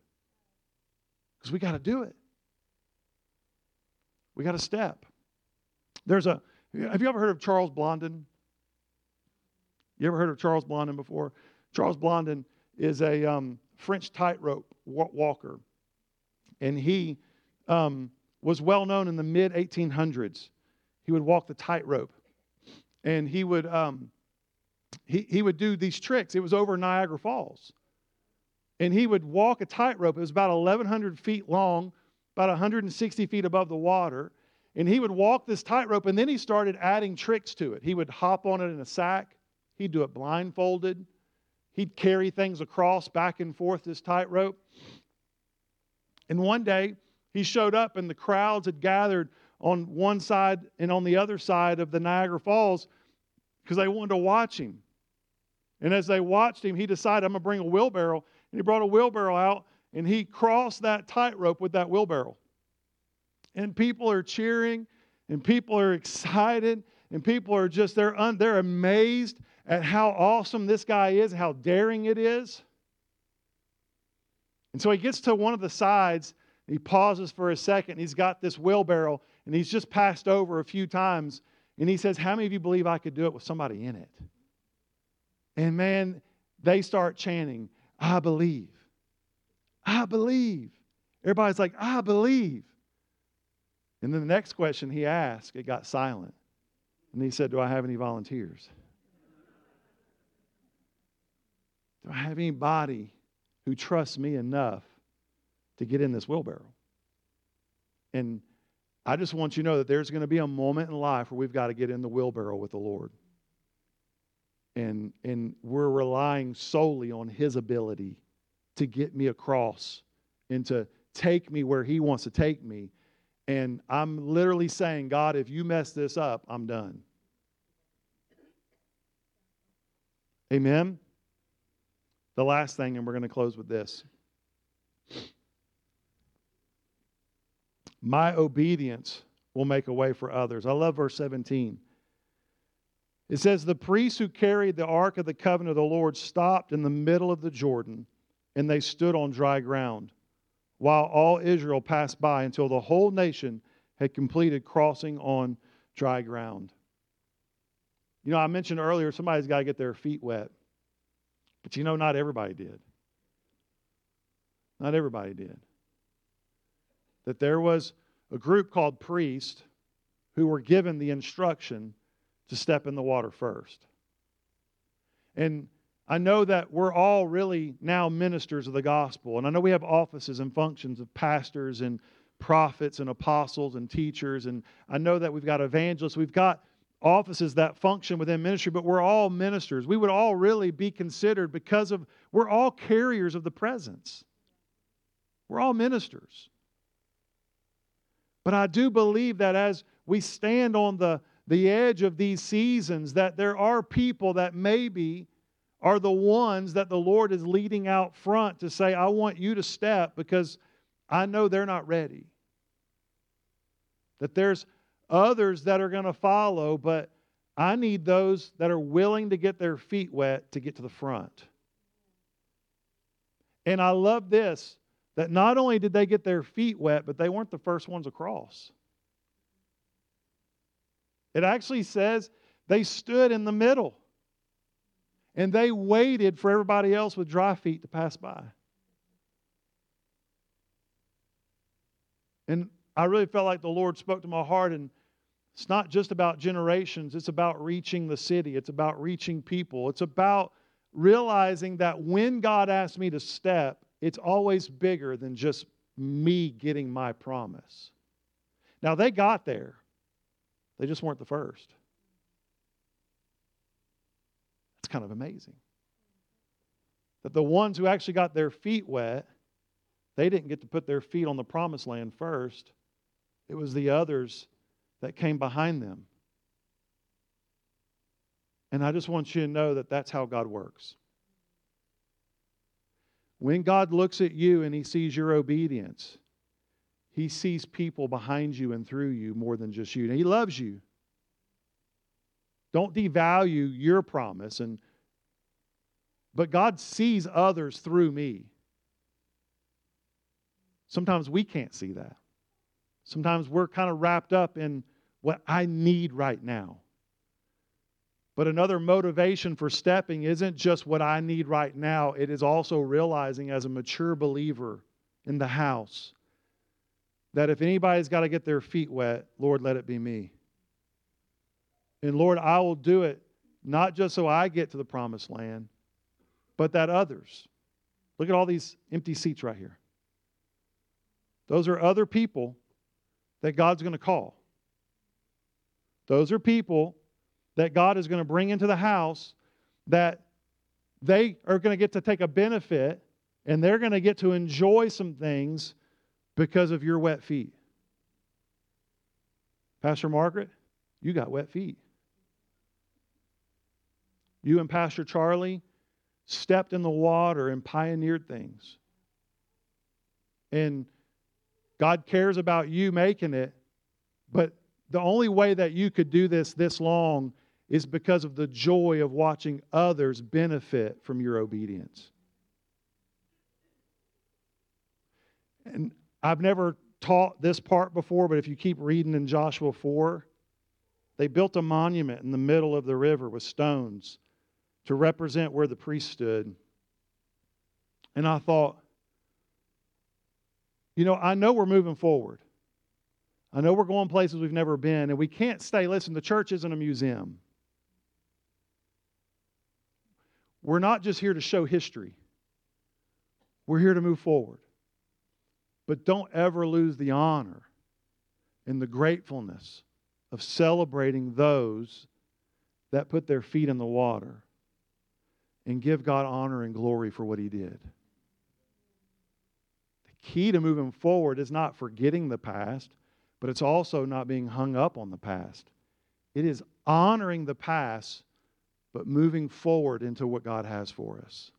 because we got to do it. We got to step. There's a, have you ever heard of Charles Blondin? You ever heard of Charles Blondin before? Charles Blondin is a um, French tightrope walker, and he um, was well known in the mid 1800s. He would walk the tightrope, and he would um, he, he would do these tricks. It was over Niagara Falls, and he would walk a tightrope. It was about 1,100 feet long, about 160 feet above the water. And he would walk this tightrope, and then he started adding tricks to it. He would hop on it in a sack, he'd do it blindfolded, he'd carry things across back and forth this tightrope. And one day, he showed up, and the crowds had gathered on one side and on the other side of the Niagara Falls because they wanted to watch him. And as they watched him, he decided, I'm going to bring a wheelbarrow. And he brought a wheelbarrow out and he crossed that tightrope with that wheelbarrow. And people are cheering, and people are excited, and people are just, they're, un, they're amazed at how awesome this guy is, how daring it is. And so he gets to one of the sides, he pauses for a second, he's got this wheelbarrow, and he's just passed over a few times, and he says, How many of you believe I could do it with somebody in it? And man, they start chanting, I believe. I believe. Everybody's like, I believe. And then the next question he asked, it got silent. And he said, Do I have any volunteers? Do I have anybody who trusts me enough to get in this wheelbarrow? And I just want you to know that there's going to be a moment in life where we've got to get in the wheelbarrow with the Lord. And, and we're relying solely on His ability to get me across and to take me where He wants to take me. And I'm literally saying, God, if you mess this up, I'm done. Amen? the last thing, and we're going to close with this. My obedience will make a way for others. I love verse 17. It says, The priests who carried the ark of the covenant of the Lord stopped in the middle of the Jordan, and they stood on dry ground, while all Israel passed by until the whole nation had completed crossing on dry ground. You know, I mentioned earlier somebody's got to get their feet wet. But you know, not everybody did. Not everybody did. That there was a group called priests who were given the instruction to step in the water first. And I know that we're all really now ministers of the gospel. And I know we have offices and functions of pastors and prophets and apostles and teachers. And I know that we've got evangelists. We've got offices that function within ministry, but we're all ministers. We would all really be considered because of, we're all carriers of the presence. We're all ministers. But I do believe that as we stand on the, the edge of these seasons, that there are people that maybe are the ones that the Lord is leading out front to say, I want you to step because I know they're not ready. That there's others that are going to follow, but I need those that are willing to get their feet wet to get to the front. And I love this that not only did they get their feet wet, but they weren't the first ones across. It actually says they stood in the middle and they waited for everybody else with dry feet to pass by. And I really felt like the Lord spoke to my heart and it's not just about generations, it's about reaching the city, it's about reaching people. It's about realizing that when God asks me to step, it's always bigger than just me getting my promise. Now, they got there, they just weren't the first. That's kind of amazing. That the ones who actually got their feet wet, they didn't get to put their feet on the promised land first. It was the others that came behind them. And I just want you to know that that's how God works. When God looks at you and he sees your obedience, he sees people behind you and through you more than just you. And he loves you. Don't devalue your promise and but God sees others through me. Sometimes we can't see that. Sometimes we're kind of wrapped up in what I need right now. But another motivation for stepping isn't just what I need right now, it is also realizing as a mature believer in the house that if anybody's got to get their feet wet, Lord, let it be me. And Lord, I will do it not just so I get to the promised land, but that others. Look at all these empty seats right here. Those are other people that God's going to call. Those are people that God is going to bring into the house that they are going to get to take a benefit and they're going to get to enjoy some things because of your wet feet. Pastor Margaret, you got wet feet. You and Pastor Charlie stepped in the water and pioneered things. And God cares about you making it, but the only way that you could do this this long is because of the joy of watching others benefit from your obedience. And I've never taught this part before, but if you keep reading in Joshua 4, they built a monument in the middle of the river with stones to represent where the priest stood. And I thought, you know, I know we're moving forward. I know we're going places we've never been, and we can't stay. Listen, the church isn't a museum. We're not just here to show history, we're here to move forward. But don't ever lose the honor and the gratefulness of celebrating those that put their feet in the water and give God honor and glory for what he did. The key to moving forward is not forgetting the past, but it's also not being hung up on the past. It is honoring the past, but moving forward into what God has for us.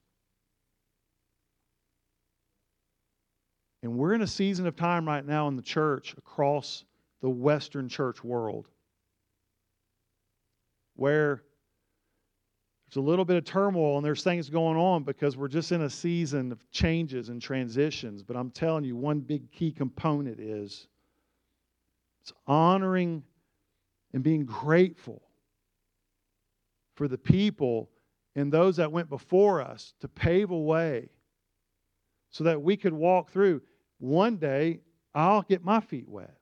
And we're in a season of time right now in the church across the Western church world where there's a little bit of turmoil and there's things going on because we're just in a season of changes and transitions. But I'm telling you, one big key component is it's honoring and being grateful for the people and those that went before us to pave a way so that we could walk through. One day, I'll get my feet wet.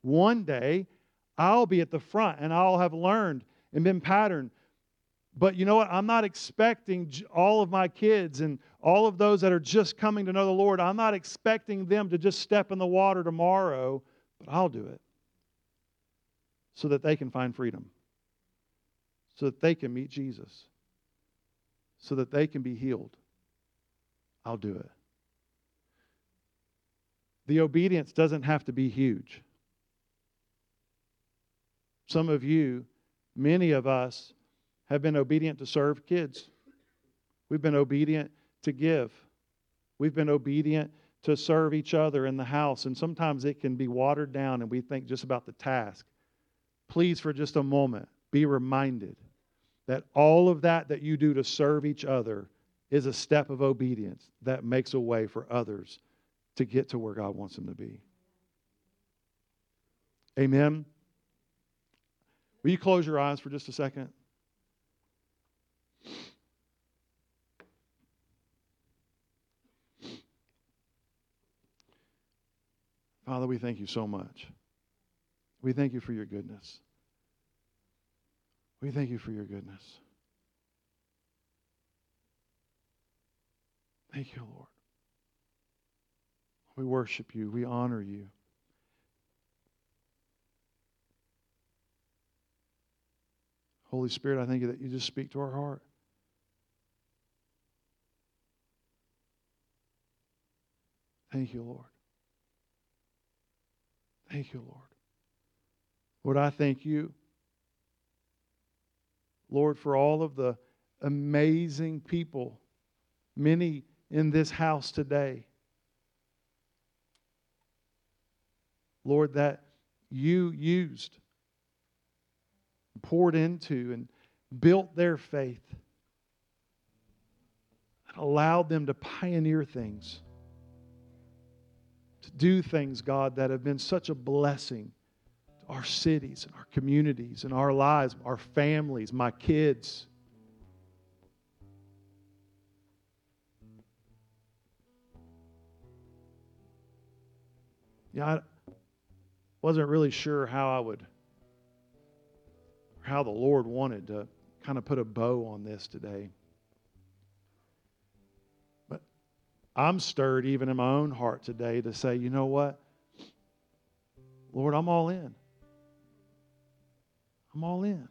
One day, I'll be at the front and I'll have learned and been patterned. But you know what? I'm not expecting all of my kids and all of those that are just coming to know the Lord, I'm not expecting them to just step in the water tomorrow, but I'll do it so that they can find freedom, so that they can meet Jesus, so that they can be healed. I'll do it. The obedience doesn't have to be huge. Some of you, many of us, have been obedient to serve kids. We've been obedient to give. We've been obedient to serve each other in the house. And sometimes it can be watered down and we think just about the task. Please, for just a moment, be reminded that all of that that you do to serve each other is a step of obedience that makes a way for others to get to where God wants them to be. Amen. Will you close your eyes for just a second? Father, we thank you so much. We thank you for your goodness. We thank you for your goodness. Thank you, Lord. We worship you. We honor you. Holy Spirit, I thank you that you just speak to our heart. Thank you, Lord. Thank you, Lord. Lord, I thank you, Lord, for all of the amazing people, many in this house today. Lord, that you used poured into and built their faith, and allowed them to pioneer things, do things, God, that have been such a blessing to our cities and our communities and our lives, our families, my kids. Yeah, I wasn't really sure how I would how the Lord wanted to kind of put a bow on this today. I'm stirred even in my own heart today to say, you know what? Lord, I'm all in. I'm all in.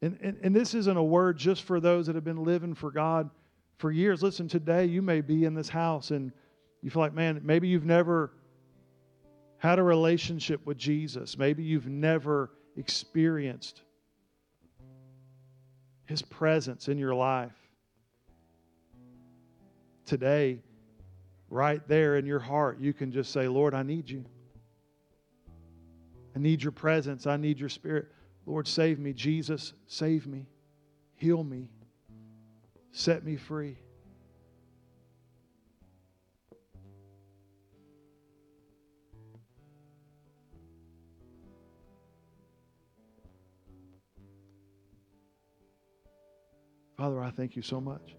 And, and, and this isn't a word just for those that have been living for God for years. Listen, today you may be in this house and you feel like, man, maybe you've never had a relationship with Jesus. Maybe you've never experienced His presence in your life. Today, right there in your heart, you can just say, Lord, I need you. I need your presence. I need your spirit. Lord, save me. Jesus, save me. Heal me. Set me free. Father, I thank you so much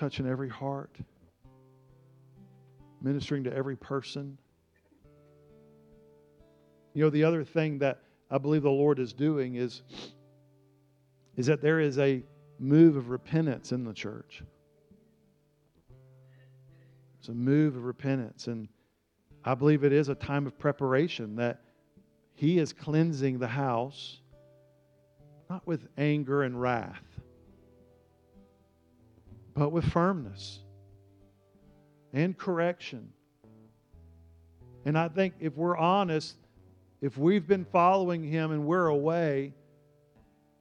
touching every heart, ministering to every person. You know, the other thing that I believe the Lord is doing is, is that there is a move of repentance in the church. It's a move of repentance. And I believe it is a time of preparation that He is cleansing the house not with anger and wrath, but with firmness and correction. And I think if we're honest, if we've been following him and we're away,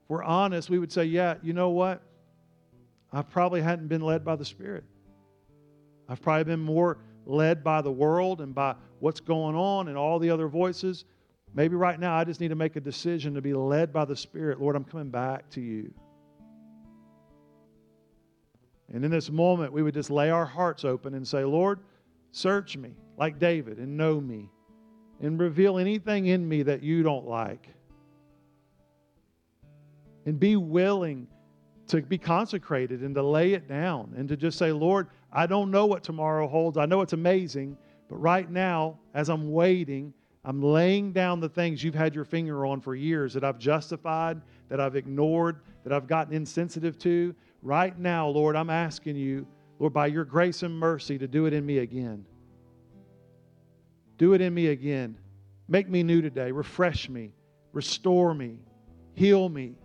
if we're honest, we would say, yeah, you know what? I probably hadn't been led by the Spirit. I've probably been more led by the world and by what's going on and all the other voices. Maybe right now I just need to make a decision to be led by the Spirit. Lord, I'm coming back to you. And in this moment, we would just lay our hearts open and say, Lord, search me like David and know me and reveal anything in me that you don't like. And be willing to be consecrated and to lay it down and to just say, Lord, I don't know what tomorrow holds. I know it's amazing, but right now, as I'm waiting, I'm laying down the things you've had your finger on for years that I've justified, that I've ignored, that I've gotten insensitive to. Right now, Lord, I'm asking you, Lord, by your grace and mercy, to do it in me again. Do it in me again. Make me new today. Refresh me. Restore me. Heal me.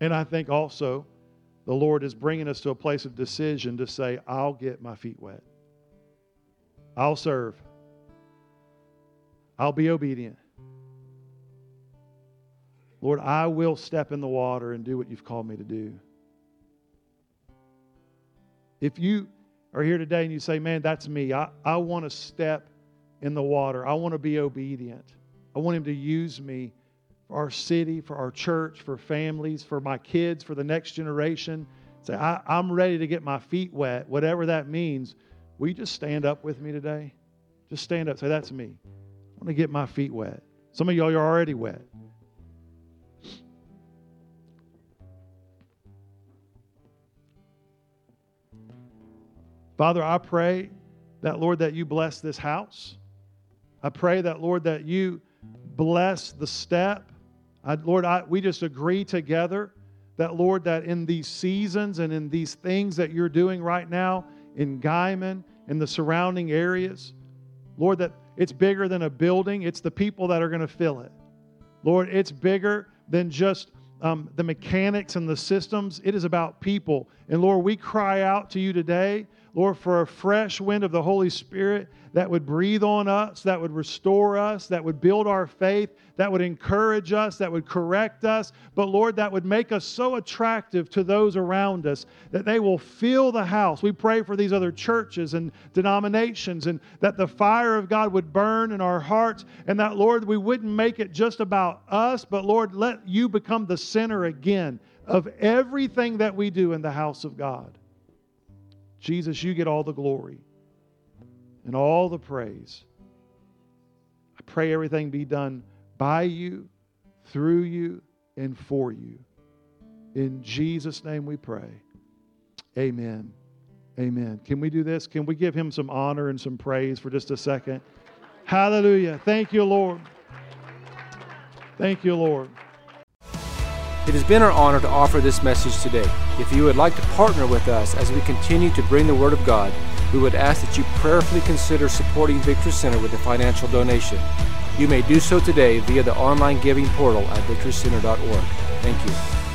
And I think also the Lord is bringing us to a place of decision to say, I'll get my feet wet. I'll serve. I'll be obedient. Lord, I will step in the water and do what you've called me to do. If you are here today and you say, Man, that's me, I, I want to step in the water, I want to be obedient, I want Him to use me for our city, for our church, for families, for my kids, for the next generation. Say, I, am ready to get my feet wet, whatever that means. Will you just stand up with me today? Just stand up. Say, That's me. I want to get my feet wet. Some of y'all are already wet. Father, I pray that, Lord, that you bless this house. I pray that, Lord, that you bless the step. I, Lord, I, we just agree together that, Lord, that in these seasons and in these things that you're doing right now in Guymon, and the surrounding areas, Lord, that it's bigger than a building, it's the people that are going to fill it. Lord, it's bigger than just um, the mechanics and the systems. It is about people. And Lord, we cry out to you today Lord, for a fresh wind of the Holy Spirit that would breathe on us, that would restore us, that would build our faith, that would encourage us, that would correct us, but Lord, that would make us so attractive to those around us that they will fill the house. We pray for these other churches and denominations and that the fire of God would burn in our hearts and that, Lord, we wouldn't make it just about us, but Lord, let you become the center again of everything that we do in the house of God. Jesus, you get all the glory and all the praise. I pray everything be done by you, through you, and for you. In Jesus' name we pray. Amen. Amen. Can we do this? Can we give him some honor and some praise for just a second? Hallelujah. Thank you, Lord. Thank you, Lord. It has been our honor to offer this message today. If you would like to partner with us as we continue to bring the Word of God, we would ask that you prayerfully consider supporting Victory Center with a financial donation. You may do so today via the online giving portal at victorycenter.org. Thank you.